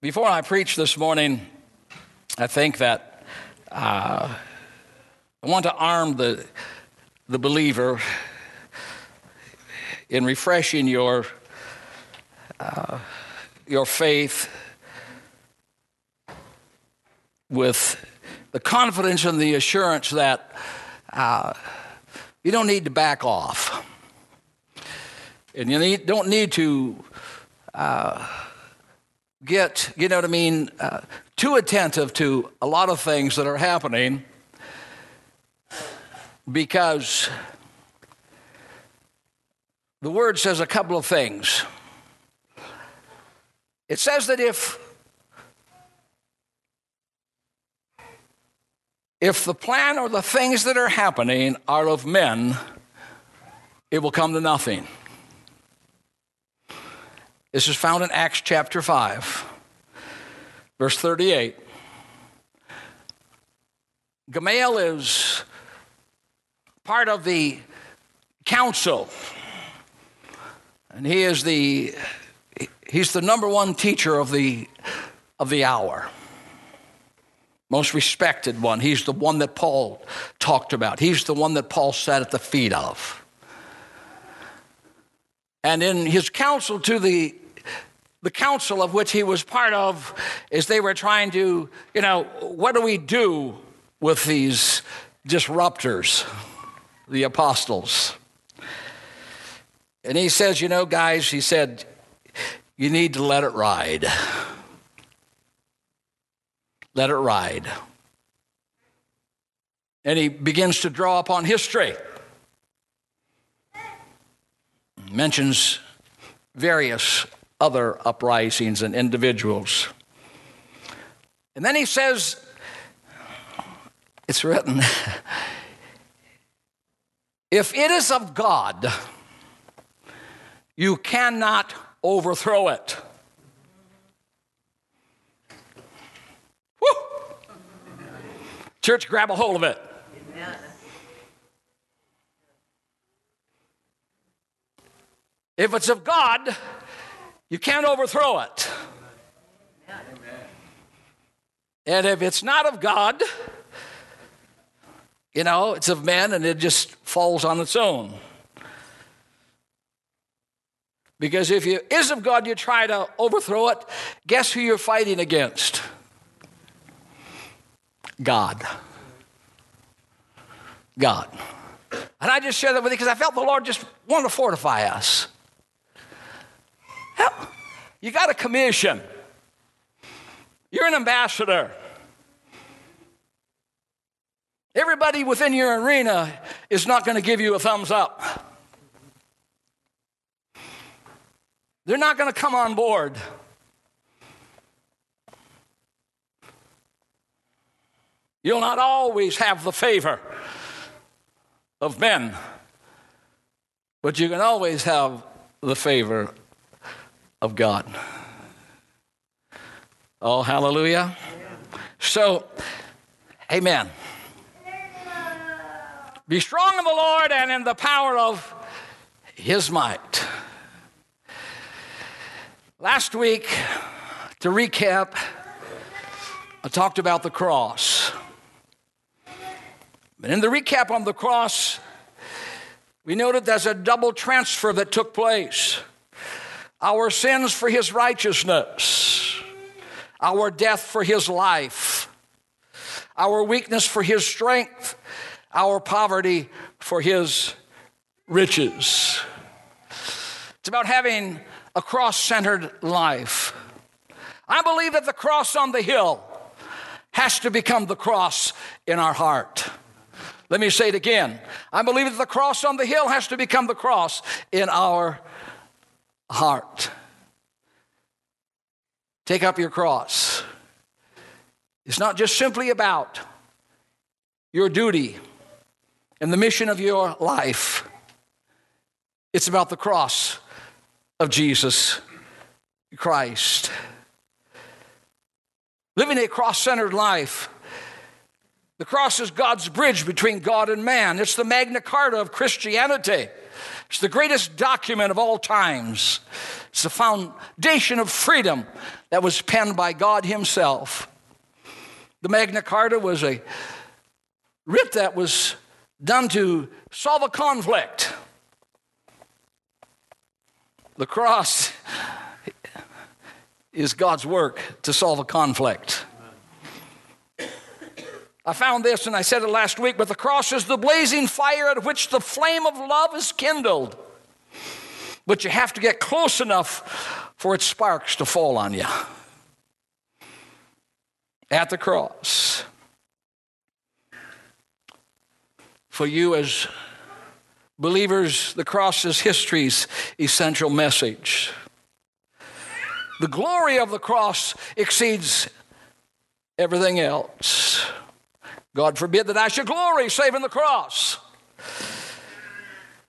Before I preach this morning, I think that uh, I want to arm the, the believer in refreshing your, uh, your faith with the confidence and the assurance that uh, you don't need to back off. And you need, don't need to uh, get, you know what I mean, uh, too attentive to a lot of things that are happening because the word says a couple of things. It says that if if the plan or the things that are happening are of men, it will come to nothing. This is found in Acts chapter 5, verse 38. Gamaliel is part of the council, and he is the he's the number one teacher of the of the hour most respected one. He's the one that Paul talked about. He's the one that Paul sat at the feet of. And in his counsel to the the council of which he was part of is they were trying to, you know, what do we do with these disruptors, the apostles? And he says, you know, guys, he said, you need to let it ride. Let it ride. And he begins to draw upon history. Mentions various other uprisings and individuals. And then he says, it's written, if it is of God, you cannot overthrow it. Woo! Church, grab a hold of it. If it's of God, you can't overthrow it. And if it's not of God, you know, it's of men and it just falls on its own. Because if it is of God, you try to overthrow it, guess who you're fighting against? God. God. And I just share that with you because I felt the Lord just wanted to fortify us. You got a commission. You're an ambassador. Everybody within your arena is not going to give you a thumbs up. They're not going to come on board. You'll not always have the favor of men, but you can always have the favor of God. Oh, hallelujah. So, amen. Be strong in the Lord and in the power of his might. Last week, to recap, I talked about the cross. But in the recap on the cross, we noted there's a double transfer that took place our sins for his righteousness, our death for his life, our weakness for his strength, our poverty for his riches. It's about having a cross centered life. I believe that the cross on the hill has to become the cross in our heart. Let me say it again. I believe that the cross on the hill has to become the cross in our heart. Take up your cross. It's not just simply about your duty and the mission of your life, it's about the cross of Jesus Christ. Living a cross centered life the cross is God's bridge between God and man. It's the Magna Carta of Christianity. It's the greatest document of all times. It's the foundation of freedom that was penned by God Himself. The Magna Carta was a writ that was done to solve a conflict. The cross is God's work to solve a conflict. I found this and I said it last week, but the cross is the blazing fire at which the flame of love is kindled. But you have to get close enough for its sparks to fall on you. At the cross. For you as believers, the cross is history's essential message. The glory of the cross exceeds everything else. God forbid that I should glory save in the cross.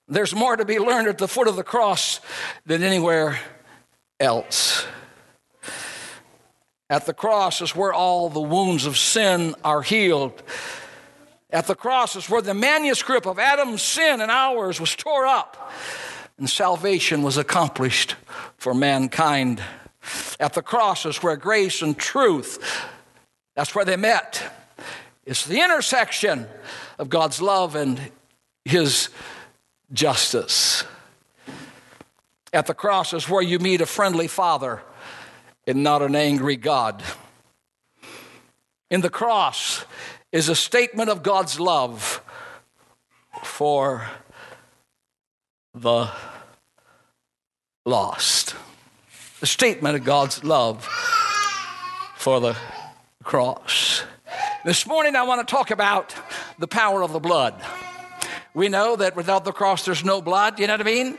There's more to be learned at the foot of the cross than anywhere else. At the cross is where all the wounds of sin are healed. At the cross is where the manuscript of Adam's sin and ours was tore up, and salvation was accomplished for mankind. At the cross is where grace and truth, that's where they met. It's the intersection of God's love and His justice. At the cross is where you meet a friendly Father and not an angry God. In the cross is a statement of God's love for the lost A statement of God's love for the cross. This morning, I want to talk about the power of the blood. We know that without the cross, there's no blood, you know what I mean?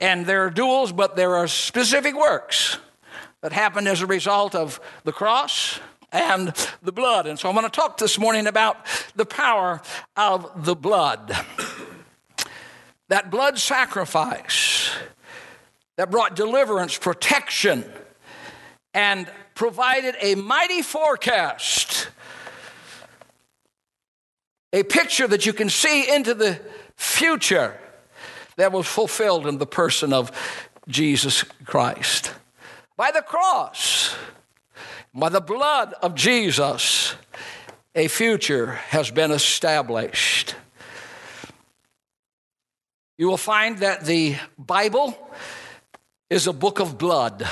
And there are duels, but there are specific works that happen as a result of the cross and the blood. And so I want to talk this morning about the power of the blood. That blood sacrifice that brought deliverance, protection, and provided a mighty forecast. A picture that you can see into the future that was fulfilled in the person of Jesus Christ. By the cross, by the blood of Jesus, a future has been established. You will find that the Bible is a book of blood.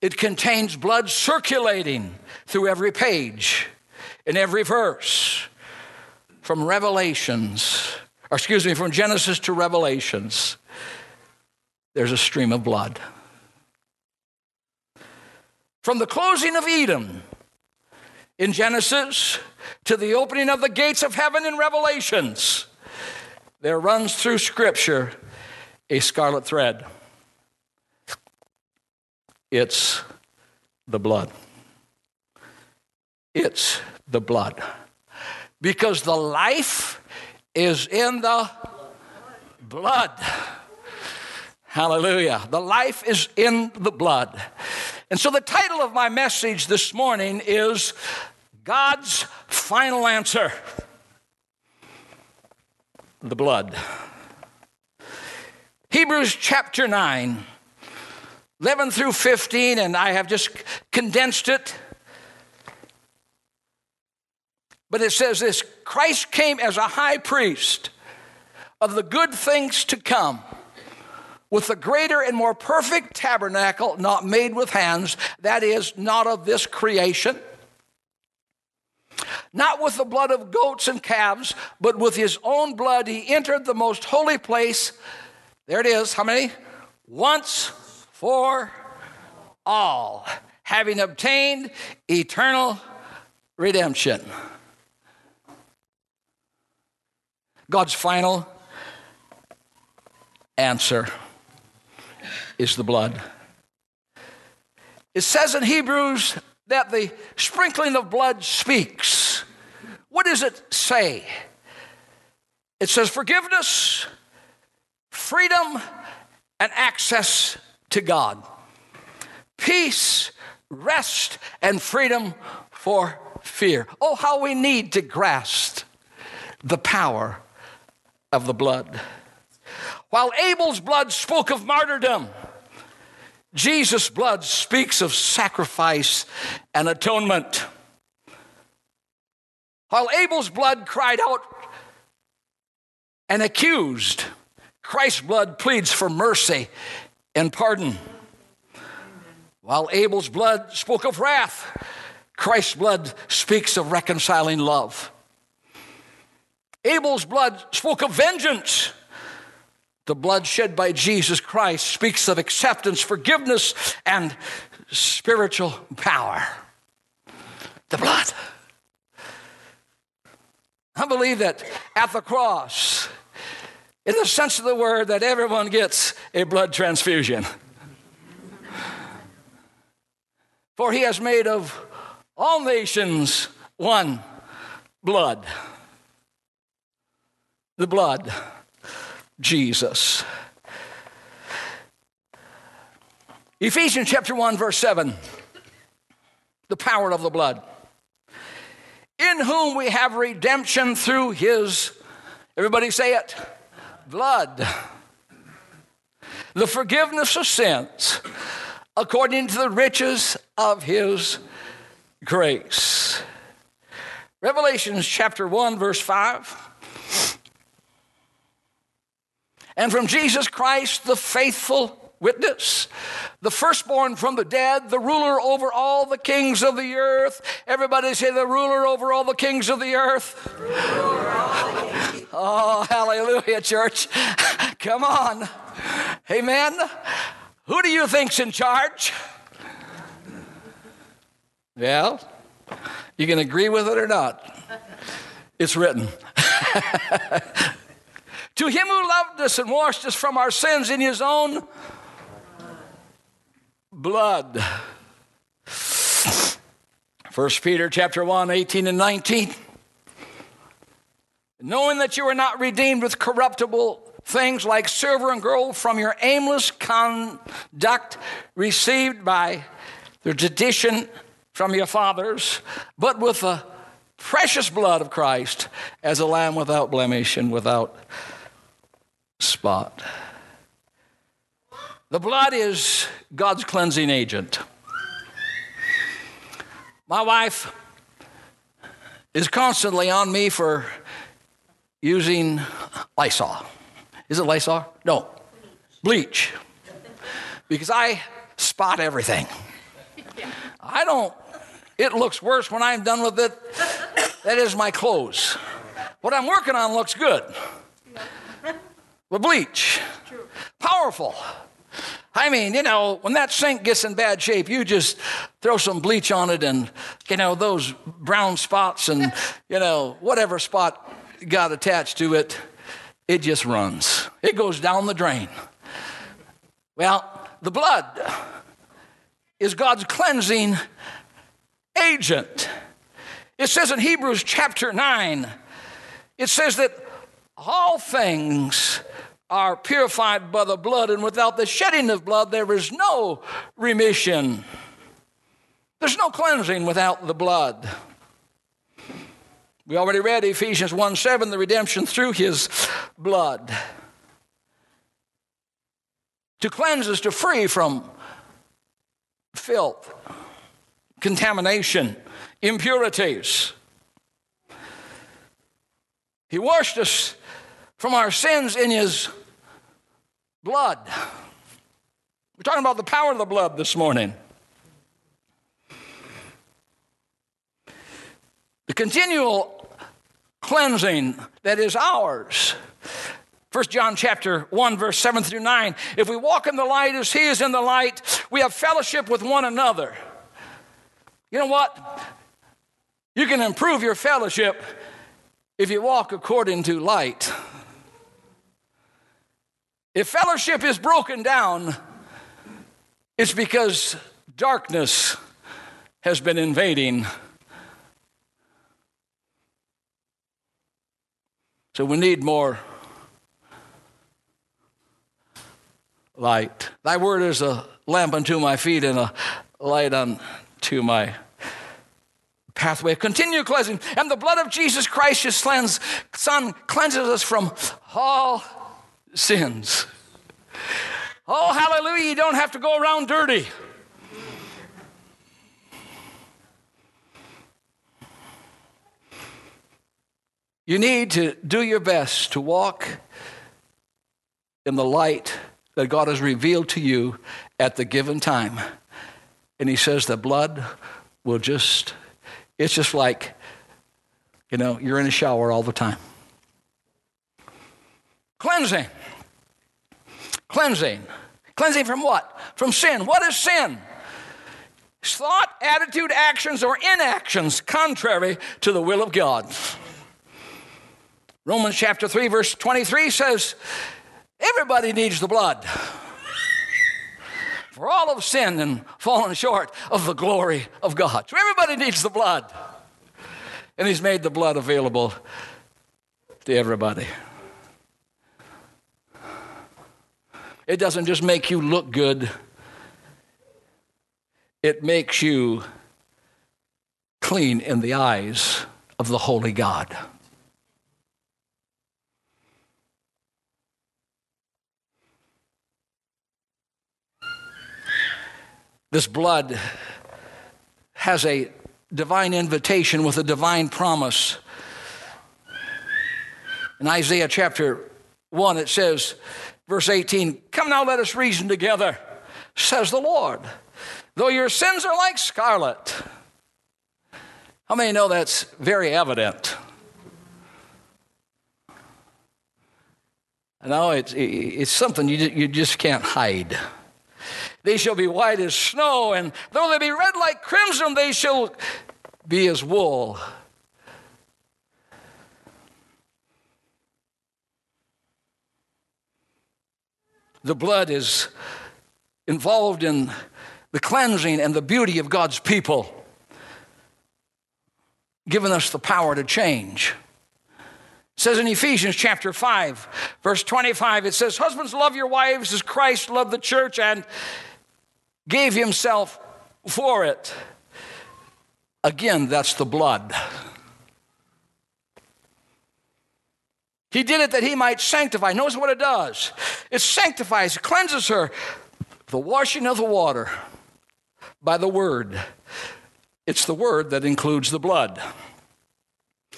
It contains blood circulating through every page, in every verse, from Revelations, or excuse me, from Genesis to Revelations. There's a stream of blood. From the closing of Eden in Genesis to the opening of the gates of heaven in Revelations, there runs through Scripture a scarlet thread. It's the blood. It's the blood. Because the life is in the blood. Hallelujah. The life is in the blood. And so the title of my message this morning is God's Final Answer the blood. Hebrews chapter 9, 11 through 15, and I have just condensed it. But it says this Christ came as a high priest of the good things to come with a greater and more perfect tabernacle not made with hands, that is, not of this creation not with the blood of goats and calves, but with his own blood he entered the most holy place. There it is. How many? Once for all, having obtained eternal redemption. God's final answer is the blood. It says in Hebrews that the sprinkling of blood speaks. What does it say? It says forgiveness, freedom, and access to God. Peace, rest, and freedom for fear. Oh, how we need to grasp the power of the blood. While Abel's blood spoke of martyrdom, Jesus' blood speaks of sacrifice and atonement. While Abel's blood cried out and accused, Christ's blood pleads for mercy and pardon. While Abel's blood spoke of wrath, Christ's blood speaks of reconciling love. Abel's blood spoke of vengeance. The blood shed by Jesus Christ speaks of acceptance, forgiveness, and spiritual power. The blood. I believe that at the cross, in the sense of the word, that everyone gets a blood transfusion. For he has made of all nations one blood. The blood, Jesus. Ephesians chapter 1, verse 7. The power of the blood. In whom we have redemption through his, everybody say it, blood. The forgiveness of sins according to the riches of his grace. Revelations chapter 1, verse 5. And from Jesus Christ, the faithful witness, the firstborn from the dead, the ruler over all the kings of the earth. Everybody say, the ruler over all the kings of the earth. Oh, hallelujah, church. Come on. Amen. Who do you think's in charge? Well, you can agree with it or not. It's written. to him who loved us and washed us from our sins in his own blood. 1 Peter chapter 1, 18 and 19. Knowing that you are not redeemed with corruptible things like silver and gold from your aimless conduct received by the tradition from your fathers, but with the precious blood of Christ as a lamb without blemish and without spot. The blood is God's cleansing agent. My wife is constantly on me for using Lysol. Is it Lysol? No, bleach. Because I spot everything. I don't, it looks worse when I'm done with it. That is my clothes. What I'm working on looks good. With bleach, powerful. I mean, you know, when that sink gets in bad shape, you just throw some bleach on it and, you know, those brown spots and, you know, whatever spot got attached to it, it just runs. It goes down the drain. Well, the blood is God's cleansing agent. It says in Hebrews chapter 9, it says that all things are purified by the blood, and without the shedding of blood, there is no remission. There's no cleansing without the blood. We already read Ephesians 1 7, the redemption through his blood. To cleanse us to free from filth, contamination, impurities. He washed us from our sins in his blood. We're talking about the power of the blood this morning. The continual cleansing that is ours. 1 John chapter 1 verse 7 through 9 if we walk in the light as he is in the light we have fellowship with one another you know what you can improve your fellowship if you walk according to light if fellowship is broken down, it's because darkness has been invading. So we need more light. Thy word is a lamp unto my feet and a light unto my pathway Continue cleansing. And the blood of Jesus Christ, his son, cleanses us from all sins. Oh, hallelujah, you don't have to go around dirty. You need to do your best to walk in the light that God has revealed to you at the given time. And He says the blood will just, it's just like, you know, you're in a shower all the time. Cleansing. Cleansing. Cleansing from what? From sin. What is sin? Thought, attitude, actions, or inactions contrary to the will of God. Romans chapter 3, verse 23 says, Everybody needs the blood. For all have sinned and fallen short of the glory of God. So everybody needs the blood. And He's made the blood available to everybody. It doesn't just make you look good, it makes you clean in the eyes of the Holy God. This blood has a divine invitation with a divine promise. In Isaiah chapter 1, it says, Verse 18 Come now, let us reason together, says the Lord. Though your sins are like scarlet. How many know that's very evident? No, it's, it's something you, you just can't hide. They shall be white as snow, and though they be red like crimson, they shall be as wool. The blood is involved in the cleansing and the beauty of God's people, giving us the power to change. It says in Ephesians chapter 5, verse 25, it says, Husbands, love your wives as Christ loved the church and gave himself for it. Again, that's the blood. He did it that he might sanctify. Notice what it does it sanctifies, it cleanses her. The washing of the water by the word. It's the word that includes the blood.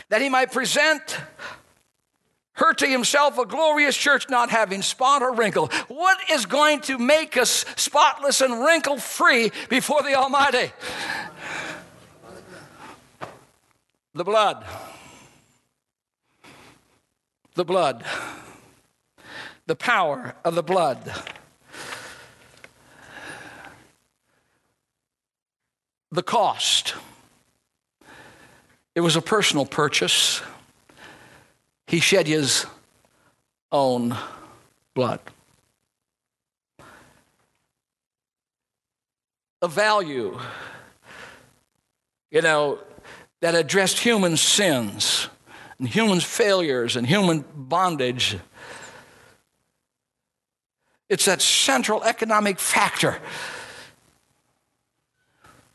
That he might present her to himself a glorious church not having spot or wrinkle. What is going to make us spotless and wrinkle free before the Almighty? The blood the blood, the power of the blood. The cost. It was a personal purchase. He shed his own blood. A value, you know, that addressed human sins and human failures and human bondage. It's that central economic factor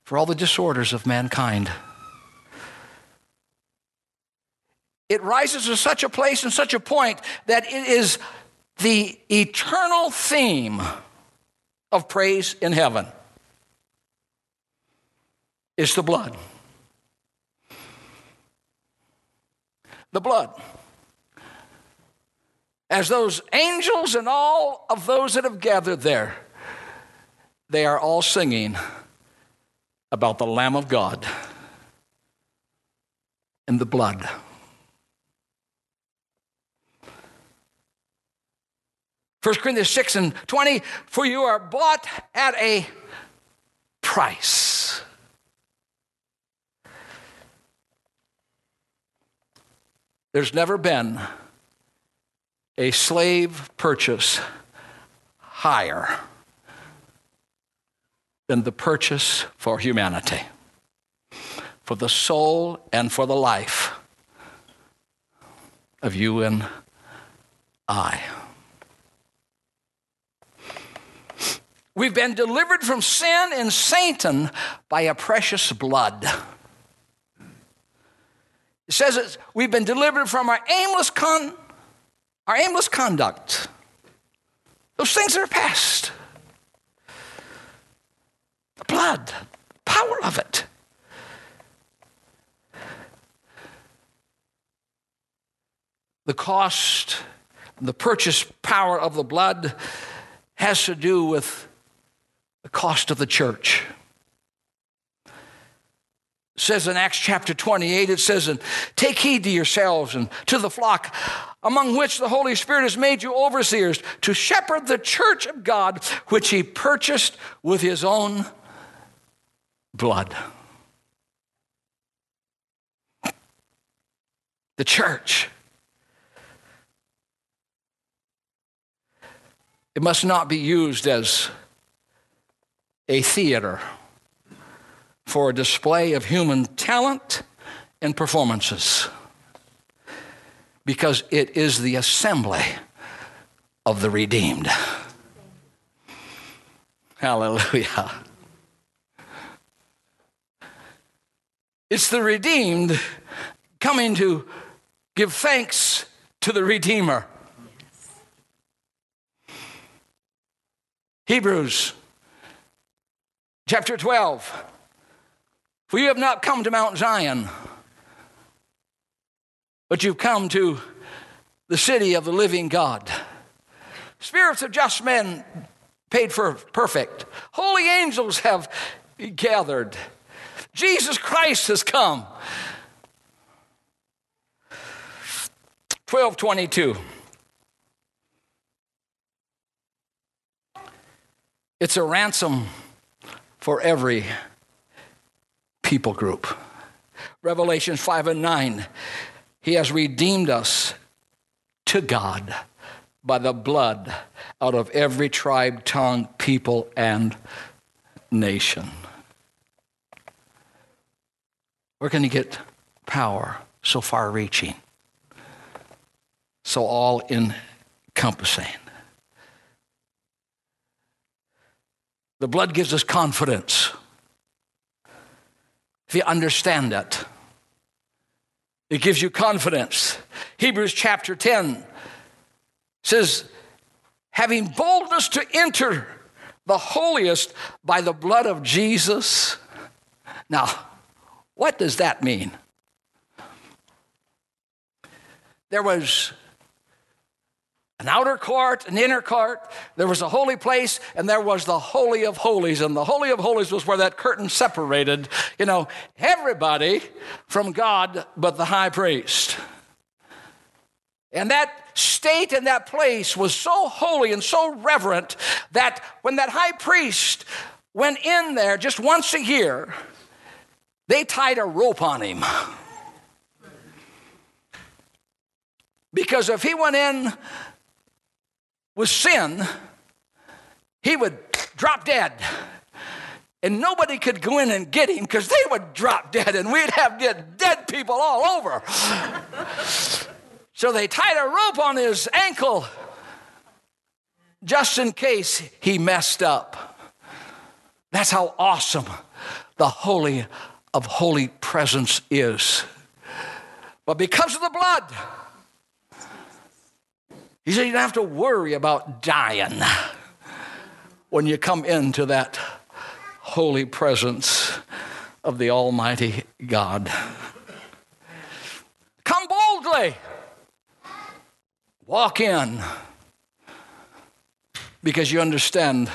for all the disorders of mankind. It rises to such a place and such a point that it is the eternal theme of praise in heaven is the blood. the blood. As those angels and all of those that have gathered there, they are all singing about the Lamb of God and the blood. First Corinthians 6 and 20, for you are bought at a price. There's never been a slave purchase higher than the purchase for humanity, for the soul and for the life of you and I. We've been delivered from sin and Satan by a precious blood. It says we've been delivered from our aimless con, our aimless conduct. Those things are past. The blood, the power of it. The cost, the purchase power of the blood has to do with cost of the church. It says in Acts chapter 28, it says, and take heed to yourselves and to the flock among which the Holy Spirit has made you overseers to shepherd the church of God, which he purchased with his own blood. The church. It must not be used as a theater for a display of human talent and performances because it is the assembly of the redeemed. Hallelujah. It's the redeemed coming to give thanks to the Redeemer. Hebrews chapter 12. For you have not come to Mount Zion, but you've come to the city of the living God. Spirits of just men paid for perfect. Holy angels have gathered. Jesus Christ has come. 1222. It's a ransom for every people group. Revelation 5 and 9. He has redeemed us to God by the blood out of every tribe, tongue, people, and nation. Where can you get power so far reaching, so all encompassing? The blood gives us confidence if you understand it. It gives you confidence. Hebrews chapter 10 says, having boldness to enter the holiest by the blood of Jesus. Now, what does that mean? There was an outer court, an inner court. There was a holy place, and there was the Holy of Holies. And the Holy of Holies was where that curtain separated, you know, everybody from God but the high priest. And that state and that place was so holy and so reverent that when that high priest went in there just once a year, they tied a rope on him. Because if he went in with sin, he would drop dead. And nobody could go in and get him because they would drop dead and we'd have dead people all over. so they tied a rope on his ankle just in case he messed up. That's how awesome the Holy of Holy Presence is. But because of the blood, he said, You don't have to worry about dying when you come into that holy presence of the Almighty God. Come boldly, walk in, because you understand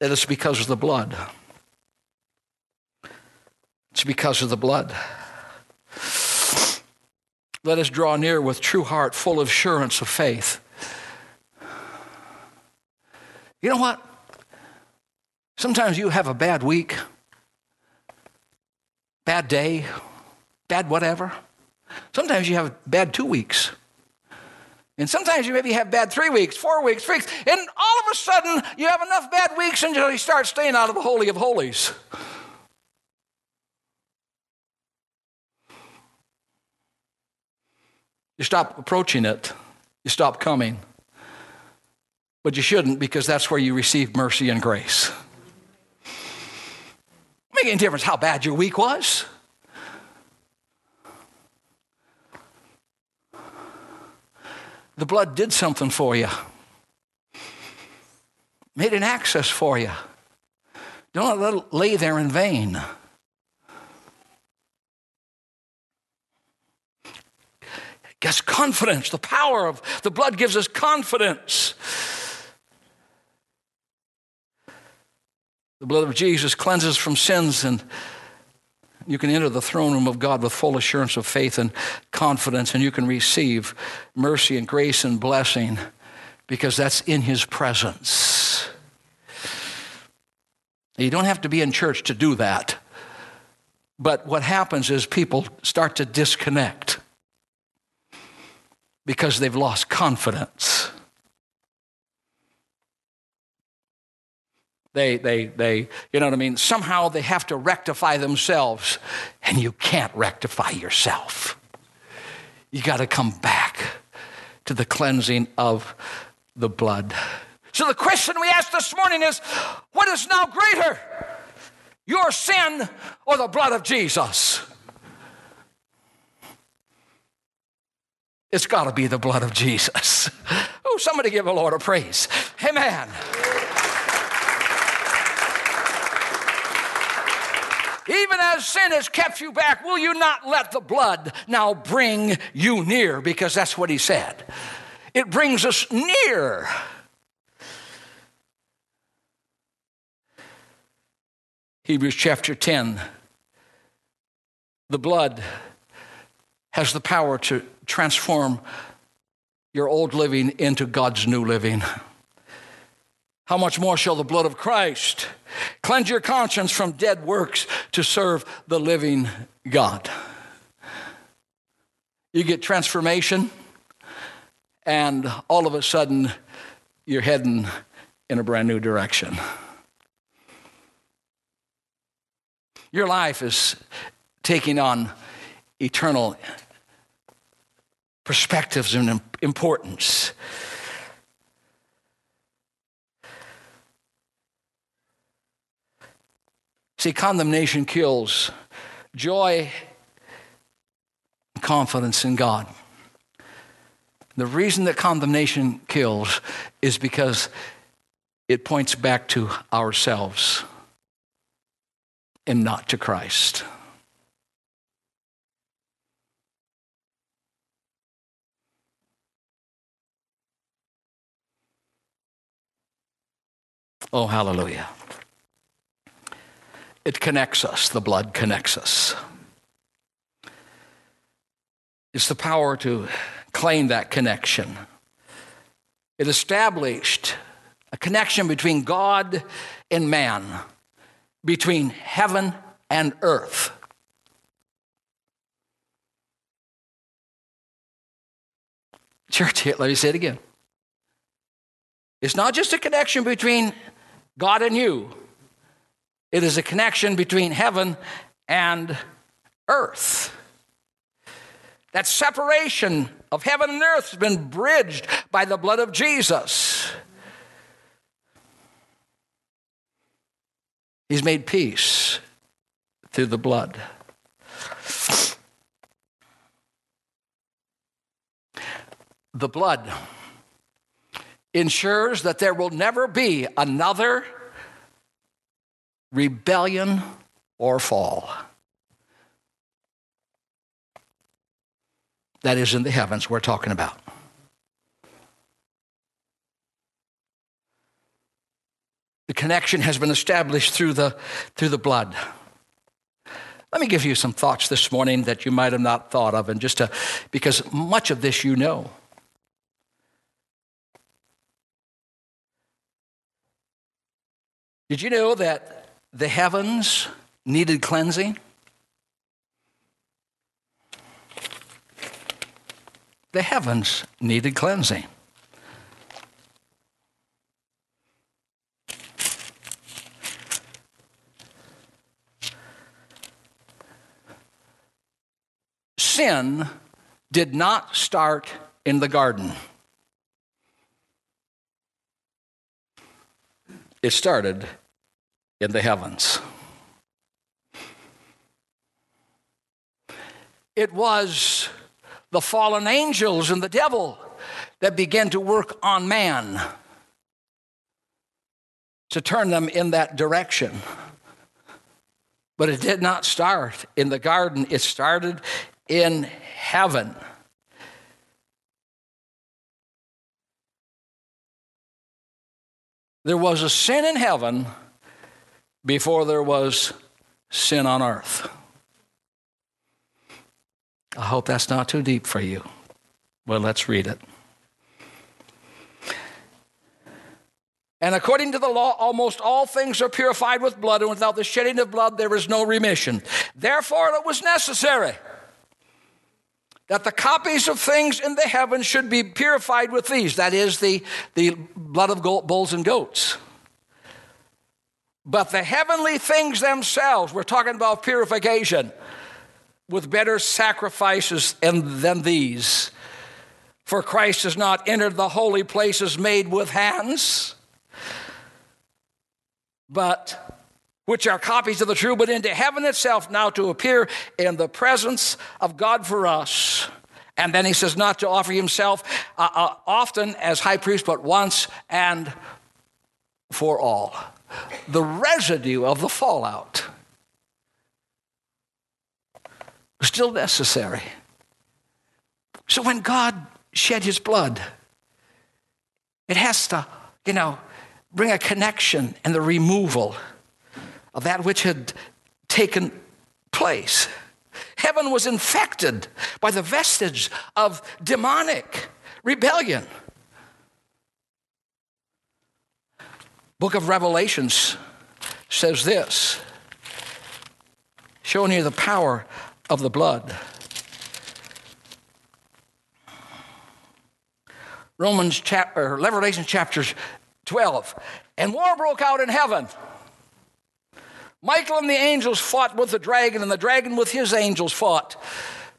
that it's because of the blood. It's because of the blood. Let us draw near with true heart, full of assurance of faith. You know what? Sometimes you have a bad week, bad day, bad whatever. Sometimes you have bad two weeks. And sometimes you maybe have bad three weeks, four weeks, weeks. And all of a sudden, you have enough bad weeks until you start staying out of the Holy of Holies. You stop approaching it, you stop coming. But you shouldn't because that's where you receive mercy and grace. Make any difference how bad your week was. The blood did something for you. Made an access for you. Don't let it lay there in vain. Gets confidence. The power of the blood gives us confidence. The blood of Jesus cleanses from sins, and you can enter the throne room of God with full assurance of faith and confidence, and you can receive mercy and grace and blessing because that's in His presence. You don't have to be in church to do that. But what happens is people start to disconnect because they've lost confidence. They, they, they, you know what I mean? Somehow they have to rectify themselves, and you can't rectify yourself. You got to come back to the cleansing of the blood. So the question we ask this morning is what is now greater, your sin or the blood of Jesus? It's got to be the blood of Jesus. Oh, somebody give the Lord a praise. Amen. Even as sin has kept you back, will you not let the blood now bring you near? Because that's what he said. It brings us near. Hebrews chapter 10. The blood has the power to transform your old living into God's new living. How much more shall the blood of Christ cleanse your conscience from dead works to serve the living God? You get transformation, and all of a sudden, you're heading in a brand new direction. Your life is taking on eternal perspectives and importance. See, condemnation kills joy confidence in God. The reason that condemnation kills is because it points back to ourselves and not to Christ. Oh, hallelujah. It connects us, the blood connects us. It's the power to claim that connection. It established a connection between God and man, between heaven and earth. Church, let me say it again. It's not just a connection between God and you, it is a connection between heaven and earth. That separation of heaven and earth has been bridged by the blood of Jesus. He's made peace through the blood. The blood ensures that there will never be another rebellion or fall. That is in the heavens we're talking about. The connection has been established through the, through the blood. Let me give you some thoughts this morning that you might have not thought of, and just to, because much of this you know. Did you know that the heavens needed cleansing? The heavens needed cleansing. Sin did not start in the garden. It started in the heavens. It was the fallen angels and the devil that began to work on man to turn them in that direction. But it did not start in the garden, it started in heaven. There was a sin in heaven before there was sin on earth. I hope that's not too deep for you. Well, let's read it. And according to the law, almost all things are purified with blood, and without the shedding of blood, there is no remission. Therefore, it was necessary that the copies of things in the heavens should be purified with these that is, the, the blood of bulls and goats. But the heavenly things themselves, we're talking about purification, with better sacrifices than these. For Christ has not entered the holy places made with hands, but which are copies of the true, but into heaven itself now to appear in the presence of God for us. And then he says, not to offer himself uh, uh, often as high priest, but once and for all. The residue of the fallout still necessary. So when God shed his blood, it has to, you know, bring a connection and the removal of that which had taken place. Heaven was infected by the vestige of demonic rebellion. Book of Revelations says this, showing you the power of the blood. Romans chapter, Revelation chapter 12. And war broke out in heaven. Michael and the angels fought with the dragon, and the dragon with his angels fought.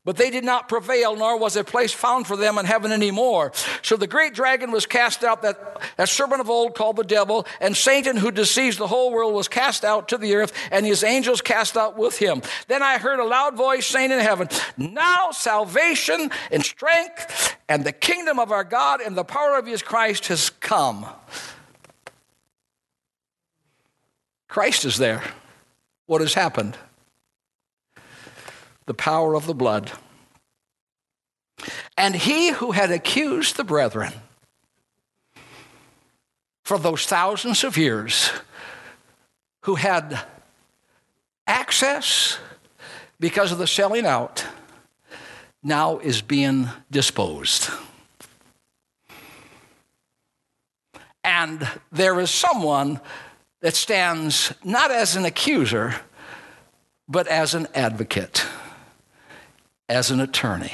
But they did not prevail, nor was a place found for them in heaven anymore. So the great dragon was cast out, that, that serpent of old called the devil, and Satan, who deceives the whole world, was cast out to the earth, and his angels cast out with him. Then I heard a loud voice saying in heaven, Now salvation and strength and the kingdom of our God and the power of his Christ has come. Christ is there. What has happened? The power of the blood. And he who had accused the brethren for those thousands of years, who had access because of the selling out, now is being disposed. And there is someone that stands not as an accuser, but as an advocate as an attorney.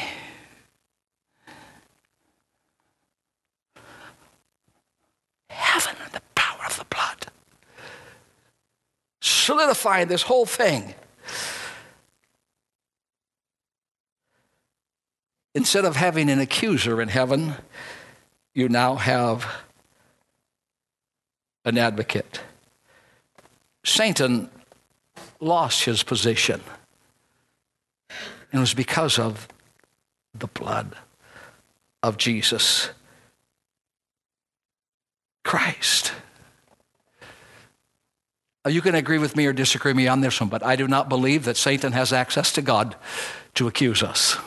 Heaven and the power of the blood. Solidifying this whole thing. Instead of having an accuser in heaven, you now have an advocate. Satan lost his position. And it was because of the blood of Jesus Christ. You can agree with me or disagree with me on this one, but I do not believe that Satan has access to God to accuse us.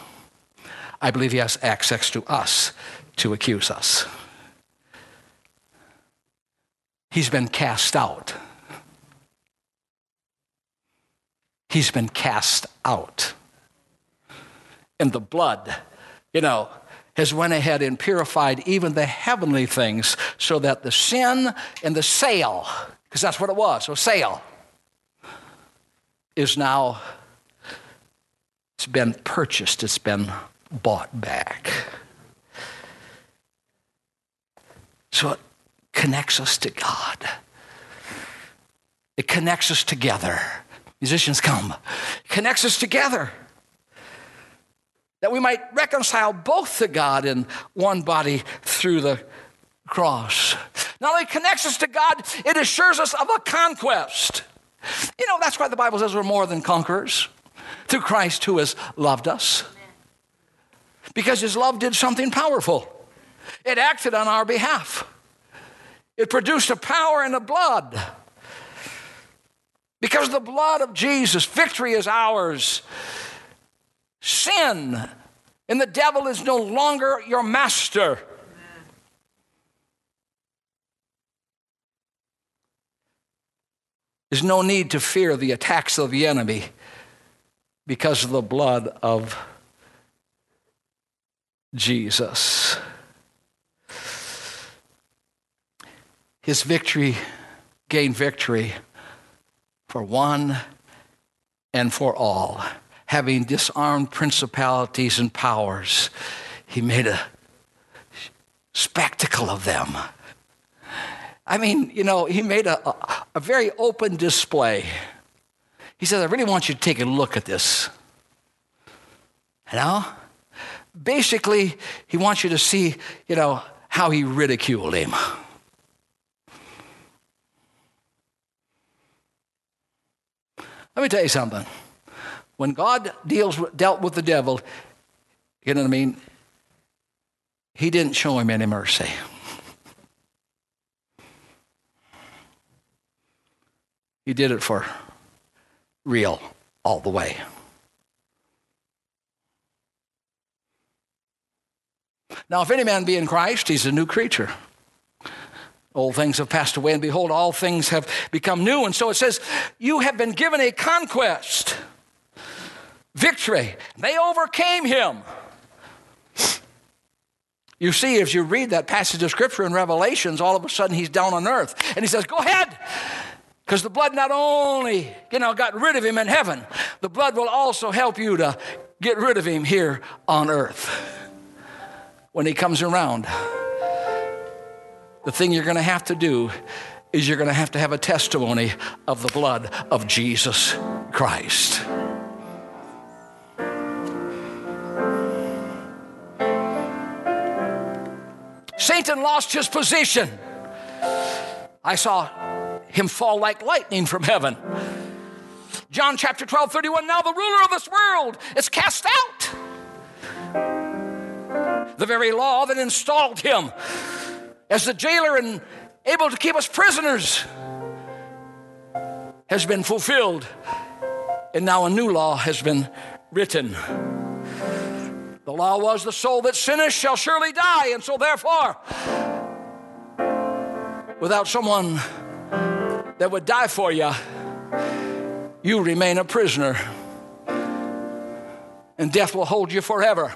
I believe he has access to us to accuse us. He's been cast out. He's been cast out and the blood, you know, has went ahead and purified even the heavenly things so that the sin and the sale, because that's what it was, so sale, is now, it's been purchased, it's been bought back. So it connects us to God. It connects us together. Musicians come. It connects us together that we might reconcile both to God in one body through the cross. Not only connects us to God, it assures us of a conquest. You know, that's why the Bible says we're more than conquerors through Christ who has loved us. Because his love did something powerful. It acted on our behalf. It produced a power in the blood. Because the blood of Jesus, victory is ours. Sin and the devil is no longer your master. There's no need to fear the attacks of the enemy because of the blood of Jesus. His victory gained victory for one and for all. Having disarmed principalities and powers, he made a spectacle of them. I mean, you know, he made a, a, a very open display. He said, I really want you to take a look at this. You know? Basically, he wants you to see, you know, how he ridiculed him. Let me tell you something. When God deals dealt with the devil, you know what I mean? He didn't show him any mercy. He did it for real all the way. Now, if any man be in Christ, he's a new creature. Old things have passed away, and behold, all things have become new. And so it says, You have been given a conquest, victory. They overcame him. You see, as you read that passage of scripture in Revelations, all of a sudden he's down on earth. And he says, Go ahead. Because the blood not only, you know, got rid of him in heaven, the blood will also help you to get rid of him here on earth when he comes around the thing you're going to have to do is you're going to have to have a testimony of the blood of Jesus Christ. Satan lost his position. I saw him fall like lightning from heaven. John chapter 12, 31. Now the ruler of this world is cast out. The very law that installed him as the jailer and able to keep us prisoners has been fulfilled. And now a new law has been written. The law was the soul that sinneth shall surely die. And so, therefore, without someone that would die for you, you remain a prisoner. And death will hold you forever.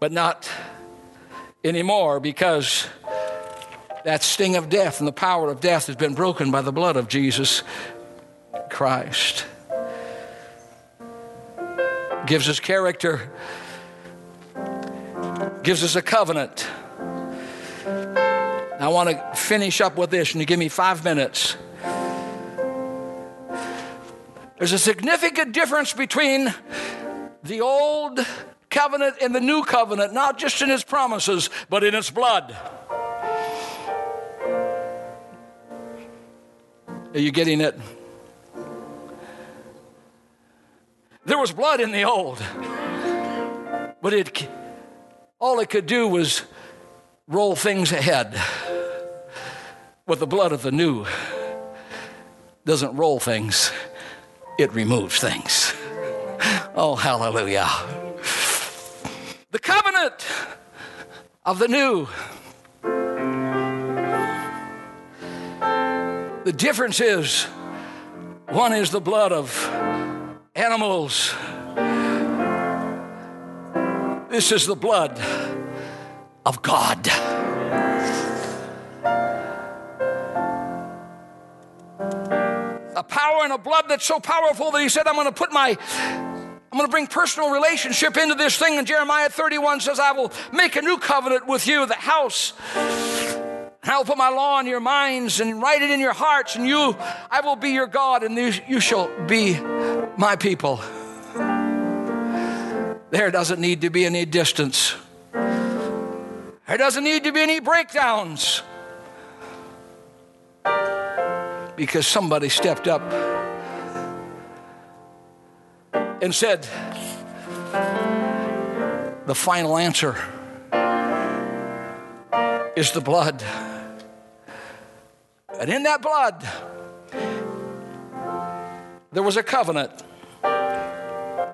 But not anymore because that sting of death and the power of death has been broken by the blood of Jesus Christ. Gives us character, gives us a covenant. I want to finish up with this, and you give me five minutes. There's a significant difference between the old covenant and the new covenant, not just in its promises, but in its blood. Are you getting it? There was blood in the old, but it all it could do was roll things ahead. With the blood of the new doesn't roll things, it removes things. Oh, hallelujah the covenant of the new. The difference is one is the blood of animals, this is the blood of God. A power and a blood that's so powerful that he said, I'm going to put my I'm going to bring personal relationship into this thing. And Jeremiah 31 says, I will make a new covenant with you, the house. And I will put my law in your minds and write it in your hearts, and you, I will be your God, and you, you shall be my people. There doesn't need to be any distance. There doesn't need to be any breakdowns. Because somebody stepped up and said, The final answer is the blood. And in that blood, there was a covenant.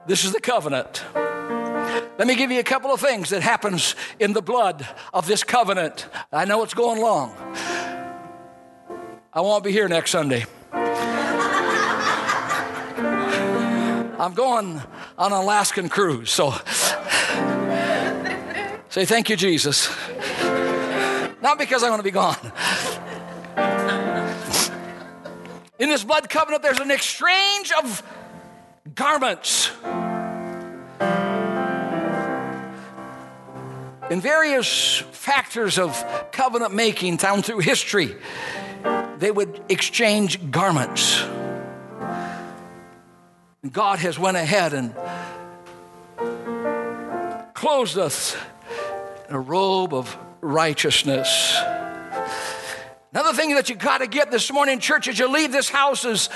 This is the covenant. Let me give you a couple of things that happens in the blood of this covenant. I know it's going long. I won't be here next Sunday. I'm going on an Alaskan cruise, so say thank you, Jesus. Not because I'm going to be gone. In this blood covenant, there's an exchange of garments. In various factors of covenant making down through history, they would exchange garments. God has went ahead and clothed us in a robe of righteousness. Another thing that you got to get this morning, church, as you leave this house is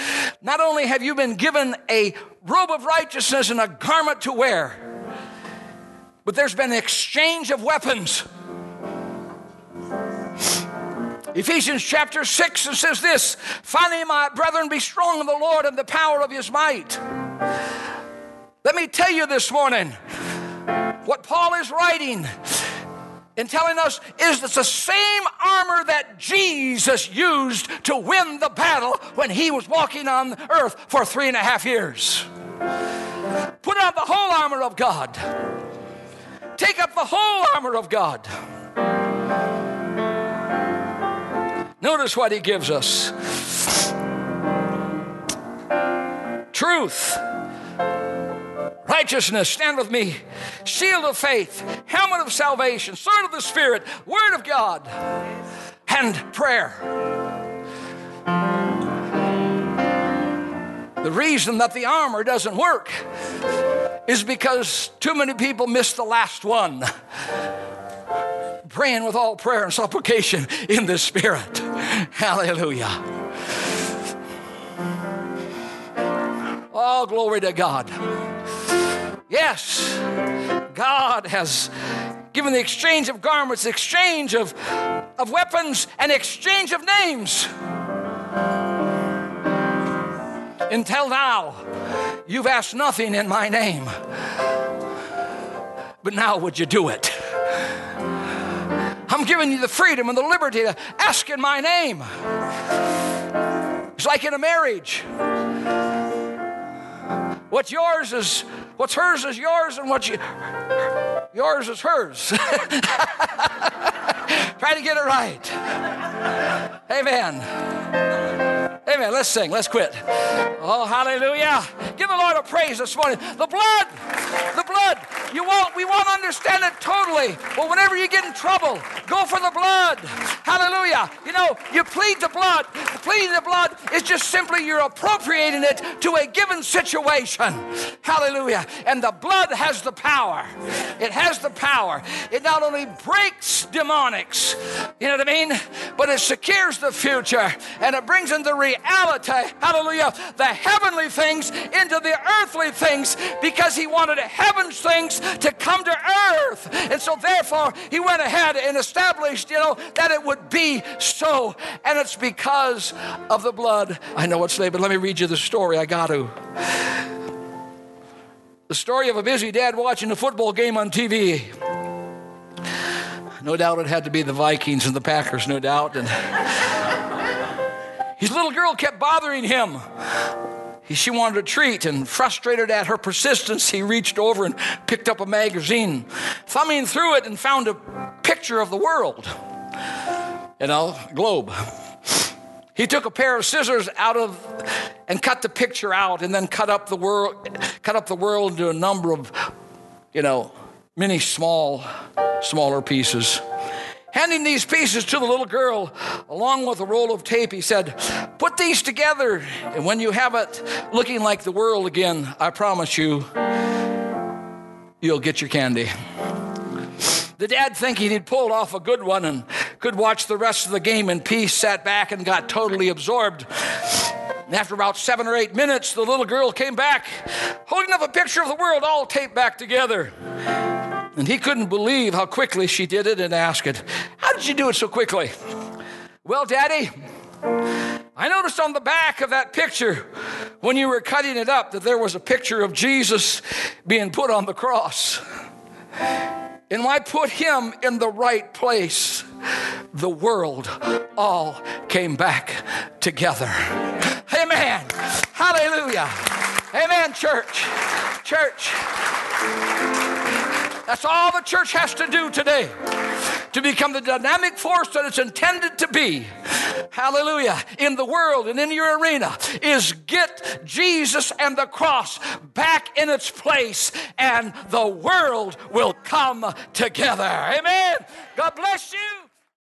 not only have you been given a robe of righteousness and a garment to wear, but there's been an exchange of weapons. Ephesians chapter 6 and says this Finally, my brethren, be strong in the Lord and the power of his might. Let me tell you this morning what Paul is writing and telling us is it's the same armor that Jesus used to win the battle when he was walking on earth for three and a half years. Put on the whole armor of God. Take up the whole armor of God. Notice what he gives us. Truth, righteousness, stand with me, shield of faith, helmet of salvation, sword of the Spirit, word of God, and prayer. The reason that the armor doesn't work is because too many people miss the last one praying with all prayer and supplication in the Spirit. Hallelujah. All glory to God. Yes, God has given the exchange of garments, exchange of, of weapons, and exchange of names. Until now, you've asked nothing in my name. But now, would you do it? I'm giving you the freedom and the liberty to ask in my name. It's like in a marriage. What's yours is what's hers is yours, and what's you, yours is hers. Try to get it right. Amen. Amen. Let's sing. Let's quit. Oh, hallelujah. Give the Lord a praise this morning. The blood, the blood. You won't, we won't understand it totally. But whenever you get in trouble, go for the blood. Hallelujah. You know, you plead the blood. Pleading the blood is just simply you're appropriating it to a given situation. Hallelujah. And the blood has the power. It has the power. It not only breaks demonics, you know what I mean? But it secures the future and it brings into reality reality, hallelujah, the heavenly things into the earthly things because he wanted heaven's things to come to earth. And so, therefore, he went ahead and established, you know, that it would be so. And it's because of the blood. I know it's late, but let me read you the story. I got to. The story of a busy dad watching a football game on TV. No doubt it had to be the Vikings and the Packers, no doubt. And his little girl kept bothering him. She wanted a treat, and frustrated at her persistence, he reached over and picked up a magazine, thumbing through it, and found a picture of the world. You know, globe. He took a pair of scissors out of and cut the picture out, and then cut up the world, cut up the world into a number of, you know, many small, smaller pieces. Handing these pieces to the little girl, along with a roll of tape, he said, Put these together, and when you have it looking like the world again, I promise you, you'll get your candy. The dad, thinking he'd pulled off a good one and could watch the rest of the game in peace, sat back and got totally absorbed. And after about seven or eight minutes, the little girl came back, holding up a picture of the world all taped back together. And he couldn't believe how quickly she did it and asked it, How did you do it so quickly? Well, Daddy, I noticed on the back of that picture when you were cutting it up that there was a picture of Jesus being put on the cross. And I put him in the right place, the world all came back together. Amen. Hallelujah. Amen, church. Church. That's all the church has to do today to become the dynamic force that it's intended to be. Hallelujah. In the world and in your arena is get Jesus and the cross back in its place, and the world will come together. Amen. God bless you.